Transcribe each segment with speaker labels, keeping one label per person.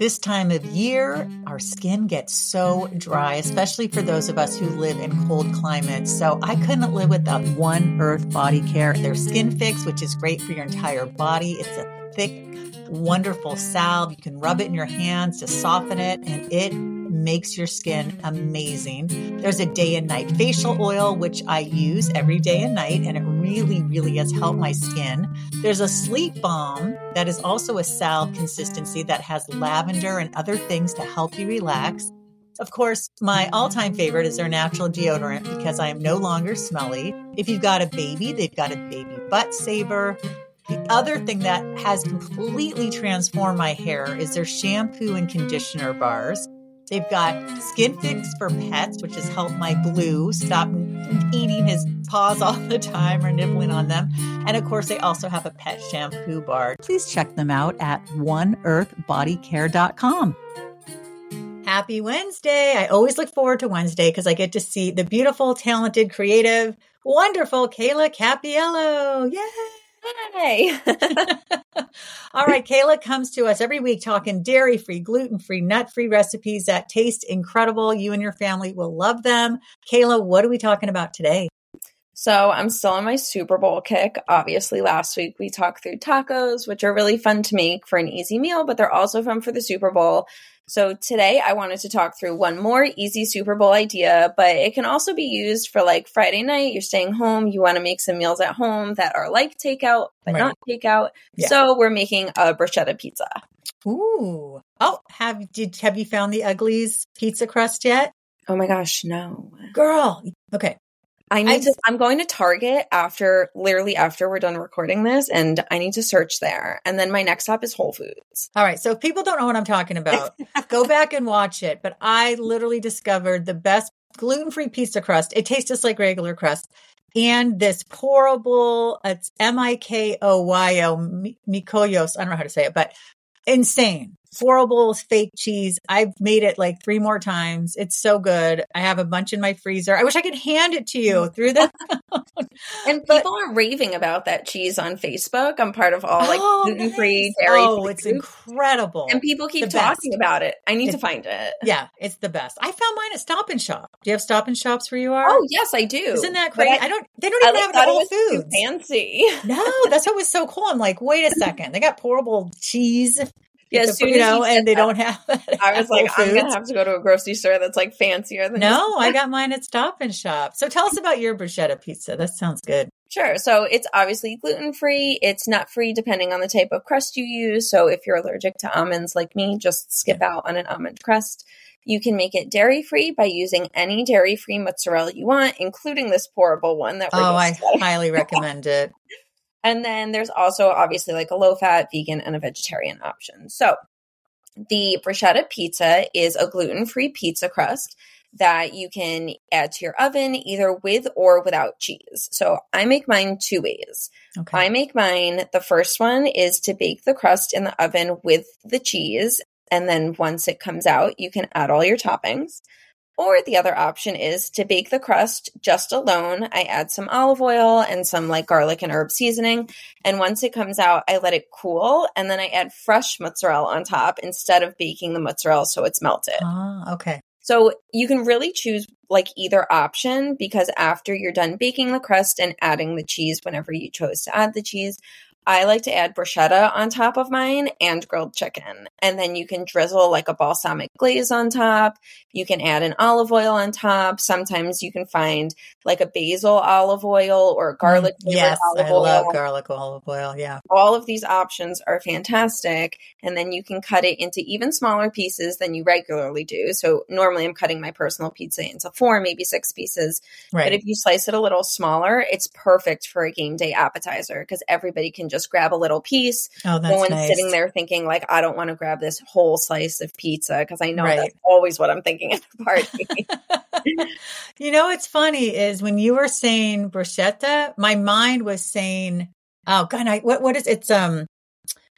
Speaker 1: This time of year, our skin gets so dry, especially for those of us who live in cold climates. So I couldn't live without One Earth Body Care. Their Skin Fix, which is great for your entire body. It's a thick, wonderful salve. You can rub it in your hands to soften it, and it makes your skin amazing. There's a day and night facial oil, which I use every day and night, and it really, really has helped my skin. There's a sleep balm that is also a salve consistency that has lavender and other things to help you relax. Of course, my all time favorite is their natural deodorant because I am no longer smelly. If you've got a baby, they've got a baby butt saver. The other thing that has completely transformed my hair is their shampoo and conditioner bars. They've got Skin Fix for pets, which has helped my blue stop eating his paws all the time or nibbling on them. And of course, they also have a pet shampoo bar. Please check them out at oneearthbodycare.com. Happy Wednesday. I always look forward to Wednesday because I get to see the beautiful, talented, creative, wonderful Kayla Cappiello. Yay!
Speaker 2: Hey.
Speaker 1: All right. Kayla comes to us every week talking dairy free, gluten free, nut free recipes that taste incredible. You and your family will love them. Kayla, what are we talking about today?
Speaker 2: So I'm still on my Super Bowl kick. Obviously, last week we talked through tacos, which are really fun to make for an easy meal, but they're also fun for the Super Bowl. So today I wanted to talk through one more easy Super Bowl idea, but it can also be used for like Friday night. You're staying home, you want to make some meals at home that are like takeout, but right. not takeout. Yeah. So we're making a bruschetta pizza.
Speaker 1: Ooh. Oh, have did have you found the Uglies pizza crust yet?
Speaker 2: Oh my gosh, no.
Speaker 1: Girl. Okay.
Speaker 2: I need I, to I'm going to Target after literally after we're done recording this and I need to search there. And then my next stop is Whole Foods.
Speaker 1: All right. So if people don't know what I'm talking about, go back and watch it. But I literally discovered the best gluten-free pizza crust. It tastes just like regular crust. And this pourable, it's M I K O Y O, Mikoyos. I don't know how to say it, but insane horrible fake cheese. I've made it like three more times. It's so good. I have a bunch in my freezer. I wish I could hand it to you mm. through the.
Speaker 2: and but, people are raving about that cheese on Facebook. I'm part of all like oh, gluten free, nice. dairy.
Speaker 1: Oh, it's incredible.
Speaker 2: And people keep the talking best. about it. I need it's, to find it.
Speaker 1: Yeah, it's the best. I found mine at Stop and Shop. Do you have Stop and Shops where you are?
Speaker 2: Oh yes, I do.
Speaker 1: Isn't that crazy? I, I, don't. They don't even I, have it Whole Foods.
Speaker 2: fancy.
Speaker 1: no, that's what was so cool. I'm like, wait a second. They got pourable cheese
Speaker 2: yeah,
Speaker 1: you know, and they
Speaker 2: that,
Speaker 1: don't have
Speaker 2: I was like, I'm gonna have to go to a grocery store that's like fancier than.
Speaker 1: No, I got mine at Stop and Shop. So tell us about your bruschetta pizza. That sounds good.
Speaker 2: Sure. So it's obviously gluten free. It's nut free depending on the type of crust you use. So if you're allergic to almonds like me, just skip yeah. out on an almond crust. You can make it dairy free by using any dairy free mozzarella you want, including this pourable one that we're
Speaker 1: Oh, I highly recommend it.
Speaker 2: And then there's also obviously like a low fat, vegan, and a vegetarian option. So the bruschetta pizza is a gluten free pizza crust that you can add to your oven either with or without cheese. So I make mine two ways. Okay. I make mine, the first one is to bake the crust in the oven with the cheese. And then once it comes out, you can add all your toppings. Or the other option is to bake the crust just alone. I add some olive oil and some like garlic and herb seasoning. And once it comes out, I let it cool and then I add fresh mozzarella on top instead of baking the mozzarella so it's melted.
Speaker 1: Ah, okay.
Speaker 2: So you can really choose like either option because after you're done baking the crust and adding the cheese whenever you chose to add the cheese, I like to add bruschetta on top of mine and grilled chicken. And then you can drizzle like a balsamic glaze on top. You can add an olive oil on top. Sometimes you can find like a basil olive oil or garlic
Speaker 1: mm, yes, olive I oil. love garlic olive oil. Yeah.
Speaker 2: All of these options are fantastic. And then you can cut it into even smaller pieces than you regularly do. So normally I'm cutting my personal pizza into four, maybe six pieces. Right. But if you slice it a little smaller, it's perfect for a game day appetizer because everybody can just grab a little piece.
Speaker 1: Oh, that's no one's nice.
Speaker 2: sitting there thinking like, I don't want to grab this whole slice of pizza because I know right. that's always what I'm thinking at the party.
Speaker 1: you know, what's funny is when you were saying bruschetta, my mind was saying, oh God, I, what, what is it's, um,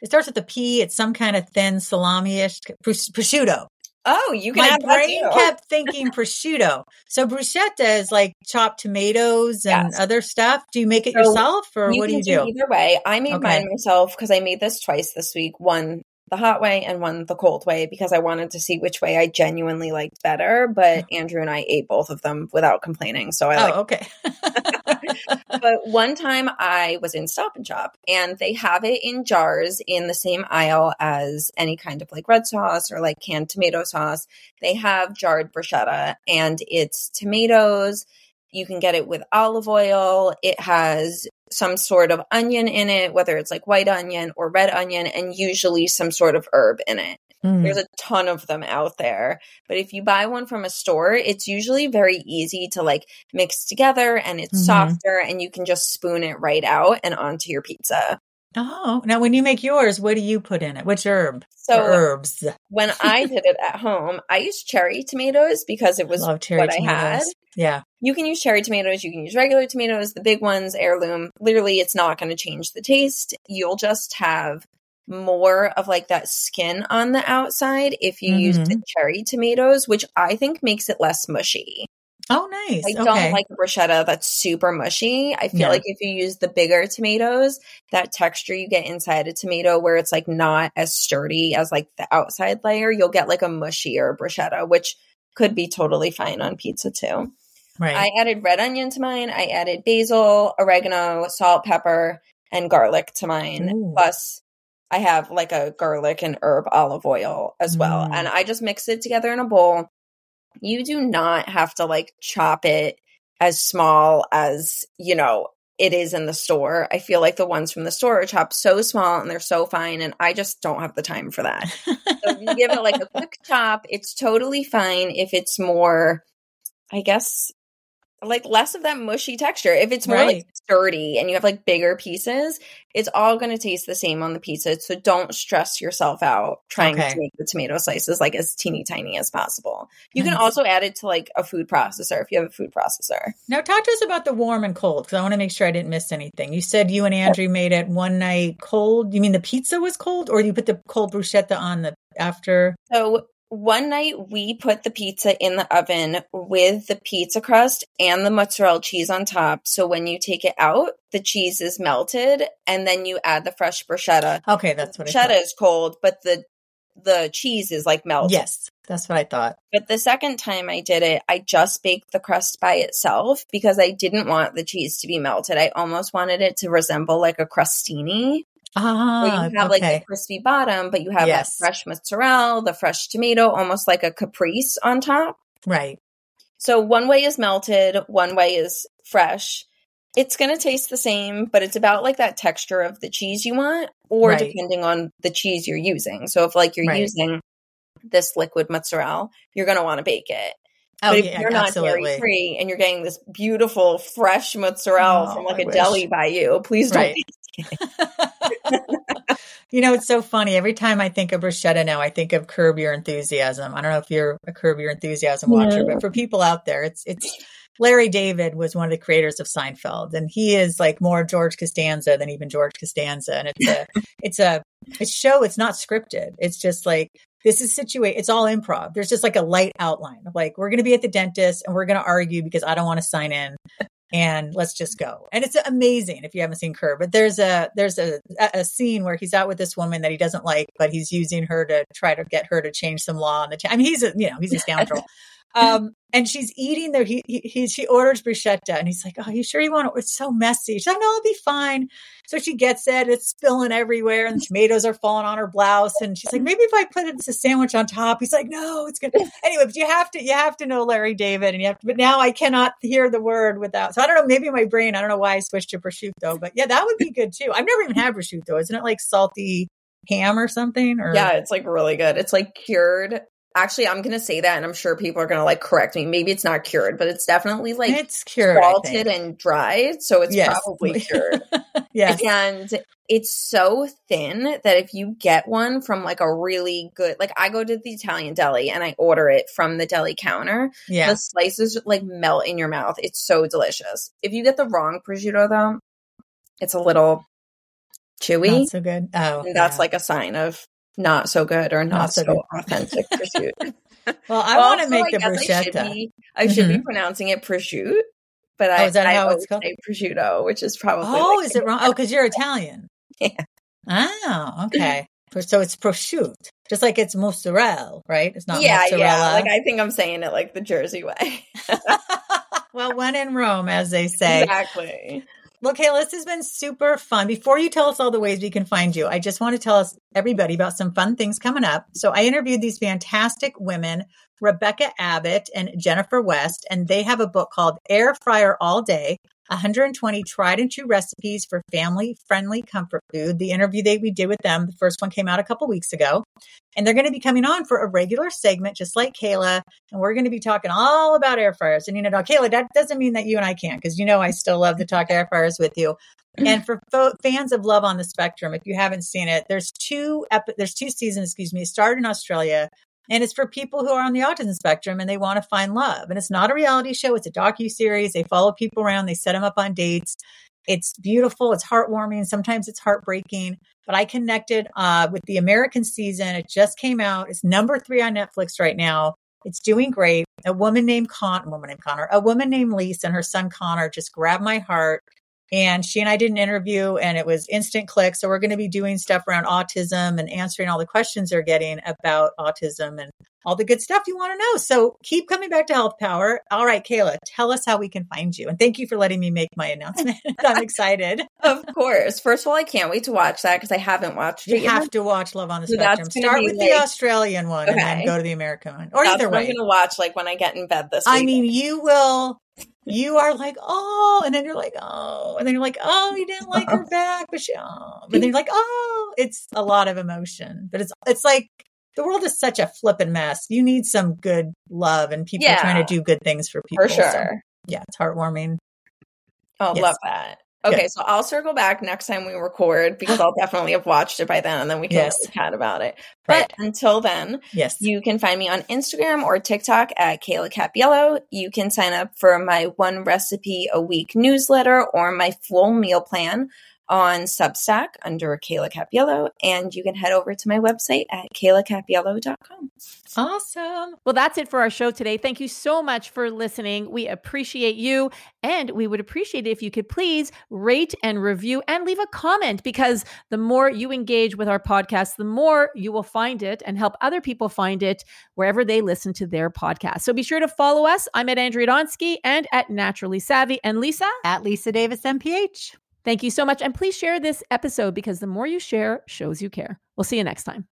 Speaker 1: it starts with a P. It's some kind of thin salami-ish prosciutto.
Speaker 2: Oh, you can.
Speaker 1: My brain kept thinking prosciutto. So bruschetta is like chopped tomatoes and yes. other stuff. Do you make it so yourself, or what do you do?
Speaker 2: Either way, I made okay. mine myself because I made this twice this week. One the hot way and one the cold way because I wanted to see which way I genuinely liked better. But mm-hmm. Andrew and I ate both of them without complaining. So I
Speaker 1: Oh,
Speaker 2: like
Speaker 1: okay.
Speaker 2: but one time I was in Stop and Shop and they have it in jars in the same aisle as any kind of like red sauce or like canned tomato sauce. They have jarred bruschetta and it's tomatoes. You can get it with olive oil. It has some sort of onion in it, whether it's like white onion or red onion, and usually some sort of herb in it.
Speaker 1: Mm.
Speaker 2: There's a ton of them out there. But if you buy one from a store, it's usually very easy to like mix together and it's
Speaker 1: Mhm.
Speaker 2: softer and you can just spoon it right out and onto your pizza.
Speaker 1: Oh, now when you make yours, what do you put in it? Which herb?
Speaker 2: So
Speaker 1: herbs.
Speaker 2: when I did it at home, I used cherry tomatoes because it was what
Speaker 1: tomatoes.
Speaker 2: I had.
Speaker 1: Yeah.
Speaker 2: You can use cherry tomatoes, you can use regular tomatoes, the big ones, heirloom. Literally, it's not going to change the taste. You'll just have more of like that skin on the outside if you use the mm-hmm. cherry tomatoes, which I think makes it less mushy.
Speaker 1: Oh, nice.
Speaker 2: I
Speaker 1: okay.
Speaker 2: don't like bruschetta that's super mushy. I feel
Speaker 1: Yeah.
Speaker 2: like if you use the bigger tomatoes, that texture you get inside a tomato where it's like not as sturdy as like the outside layer, you'll get like a mushier bruschetta, which could be totally fine on pizza too.
Speaker 1: Right.
Speaker 2: I added red onion to mine. I added basil, oregano, salt, pepper, and garlic to mine.
Speaker 1: Ooh.
Speaker 2: Plus, I have like a garlic and herb olive oil as well.
Speaker 1: Mm.
Speaker 2: And I just mix it together in a bowl. You do not have to like chop it as small as, you know, it is in the store. I feel like the ones from the store are chopped so small and they're so fine, and I just don't have the time for that. So if you give it like a quick chop, it's totally fine if it's more, I guess, like less of that mushy texture. If it's more
Speaker 1: Right.
Speaker 2: like sturdy and you have like bigger pieces, it's all going to taste the same on the pizza. So don't stress yourself out trying
Speaker 1: Okay.
Speaker 2: to make the tomato slices like as teeny tiny as possible. You can
Speaker 1: mm-hmm.
Speaker 2: also add it to like a food processor if you have a food processor.
Speaker 1: Now, talk to us about the warm and cold because I want to make sure I didn't miss anything. You said you and Andrew made it one night cold. You mean the pizza was cold, or you put the cold bruschetta on the after?
Speaker 2: So one night we put the pizza in the oven with the pizza crust and the mozzarella cheese on top. So when you take it out, the cheese is melted and then you add the fresh bruschetta.
Speaker 1: Okay, that's what I
Speaker 2: Bruschetta is cold, but the the cheese is like melted.
Speaker 1: Yes, that's what I thought.
Speaker 2: But the second time I did it, I just baked the crust by itself because I didn't want the cheese to be melted. I almost wanted it to resemble like a where
Speaker 1: Ah,
Speaker 2: you have like
Speaker 1: okay.
Speaker 2: the crispy bottom, but you have
Speaker 1: Yes.
Speaker 2: that fresh mozzarella, the fresh tomato, almost like a caprese on top.
Speaker 1: right.
Speaker 2: So one way is melted, one way is fresh. It's going to taste the same, but it's about like that texture of the cheese you want, or
Speaker 1: Right.
Speaker 2: depending on the cheese you're using. So if like you're
Speaker 1: Right.
Speaker 2: using this liquid mozzarella, you're going to want to bake it.
Speaker 1: Oh,
Speaker 2: but if
Speaker 1: yeah,
Speaker 2: you're not dairy free and you're getting this beautiful fresh mozzarella
Speaker 1: Oh,
Speaker 2: from like
Speaker 1: I
Speaker 2: a
Speaker 1: wish.
Speaker 2: deli by you, please don't.
Speaker 1: Right. you know, it's so funny. Every time I think of bruschetta now, I think of Curb Your Enthusiasm. I don't know if you're a Curb Your Enthusiasm watcher,
Speaker 2: Yeah.
Speaker 1: but for people out there, it's it's Larry David was one of the creators of Seinfeld, and he is like more George Costanza than even George Costanza. And it's a it's a it's show. It's not scripted. It's just like this is situate. It's all improv. There's just like a light outline of like we're going to be at the dentist and we're going to argue because I don't want to sign in and let's just go. And it's amazing if you haven't seen Curb. But there's a there's a a scene where he's out with this woman that he doesn't like, but he's using her to try to get her to change some law on the. I mean, he's a you know he's a scoundrel. Um, and she's eating there. He, he, he, she orders bruschetta and he's like, Oh, you sure you want it? It's so messy. She's like, No, it'll be fine. So she gets it. It's spilling everywhere and the tomatoes are falling on her blouse. And she's like, Maybe if I put it as a sandwich on top. He's like, No, it's good. Anyway, but you have to, you have to know Larry David and you have to, but now I cannot hear the word without. So I don't know, maybe my brain, I don't know why I switched to prosciutto, but yeah, that would be good too. I've never even had prosciutto. Isn't it like salty ham or something? Or
Speaker 2: Yeah, it's like really good. It's like cured. Actually, I'm going to say that and I'm sure people are going to like correct me. Maybe it's not cured, but it's definitely like
Speaker 1: it's cured.
Speaker 2: Salted and dried. So it's
Speaker 1: Yes.
Speaker 2: probably cured.
Speaker 1: yes.
Speaker 2: And it's so thin that if you get one from like a really good, like I go to the Italian deli and I order it from the deli counter,
Speaker 1: Yeah.
Speaker 2: the slices like melt in your mouth. It's so delicious. If you get the wrong prosciutto though, it's a little chewy.
Speaker 1: Not so good. Oh,
Speaker 2: and that's
Speaker 1: yeah.
Speaker 2: like a sign of not so good or not,
Speaker 1: Not so
Speaker 2: so,
Speaker 1: good.
Speaker 2: authentic prosciutto.
Speaker 1: Well, I want to
Speaker 2: Also,
Speaker 1: make the
Speaker 2: guess I should be, I should be
Speaker 1: mm-hmm.
Speaker 2: pronouncing it prosciutto, but I,
Speaker 1: Oh, is that
Speaker 2: I
Speaker 1: how it's called?
Speaker 2: say prosciutto, which is probably
Speaker 1: Oh,
Speaker 2: like-
Speaker 1: is it wrong? Oh, because you're Italian.
Speaker 2: Yeah.
Speaker 1: Oh, okay. So it's prosciutto, just like it's mozzarella, right? It's not
Speaker 2: yeah,
Speaker 1: mozzarella.
Speaker 2: yeah. Like I think I'm saying it like the Jersey way.
Speaker 1: well, when in Rome, as they say.
Speaker 2: Exactly.
Speaker 1: Well, Kayla, this has been super fun. Before you tell us all the ways we can find you, I just want to tell us everybody about some fun things coming up. So I interviewed these fantastic women, Rebecca Abbott and Jennifer West, and they have a book called Air Fryer All Day 120 tried and true recipes for family friendly comfort food. The interview that we did with them, the first one came out a couple weeks ago. And they're going to be coming on for a regular segment, just like Kayla. And we're going to be talking all about air fryers. And you know, now, Kayla, that doesn't mean that you and I can't, because you know I still love to talk air fryers with you. And for fo- fans of Love on the Spectrum, if you haven't seen it, there's two epi- there's two seasons, excuse me. It started in Australia and it's for people who are on the autism spectrum and they want to find love. And it's not a reality show; it's a docu series. They follow people around, they set them up on dates. It's beautiful. It's heartwarming. Sometimes it's heartbreaking. But I connected uh, with the American season. It just came out. It's number three on Netflix right now. It's doing great. A woman named Con, a woman named Connor, a woman named Lisa, and her son Connor just grabbed my heart. And she and I did an interview and it was instant click. So we're going to be doing stuff around autism and answering all the questions they're getting about autism and all the good stuff you want to know. So keep coming back to Health Power. All right, Kayla, tell us how we can find you. And thank you for letting me make my announcement. I'm excited.
Speaker 2: Of course. First of all, I can't wait to watch that because I haven't watched
Speaker 1: you
Speaker 2: it.
Speaker 1: You have to watch Love on the so Spectrum. Start with like, the Australian one okay. and then go to the American one. Or
Speaker 2: that's
Speaker 1: either way.
Speaker 2: I'm going to watch like when I get in bed this
Speaker 1: week. I mean, you will you are like, oh, and then you're like, oh, and then you're like, oh, you didn't like her back, but she, oh, but then you're like, oh, it's a lot of emotion, but it's it's like the world is such a flippin' mess. You need some good love and people yeah, trying to do good things for people.
Speaker 2: For sure.
Speaker 1: So, yeah, it's heartwarming.
Speaker 2: Oh, yes. love that. Okay, so I'll circle back next time we record because I'll definitely have watched it by then and then we can yes. chat about it. But right. until then,
Speaker 1: yes,
Speaker 2: you can find me on Instagram or TikTok at Kayla Cappiello. You can sign up for my one recipe a week newsletter or my full meal plan on Substack under Kayla Cappiello, and you can head over to my website at kaylacappiello.com.
Speaker 1: Awesome.
Speaker 3: Well, that's it for our show today. Thank you so much for listening. We appreciate you, and we would appreciate it if you could please rate and review and leave a comment because the more you engage with our podcast, the more you will find it and help other people find it wherever they listen to their podcast. So be sure to follow us. I'm at Andrea Donsky and at Naturally Savvy, and Lisa
Speaker 1: at Lisa Davis MPH.
Speaker 3: Thank you so much. And please share this episode because the more you share shows you care. We'll see you next time.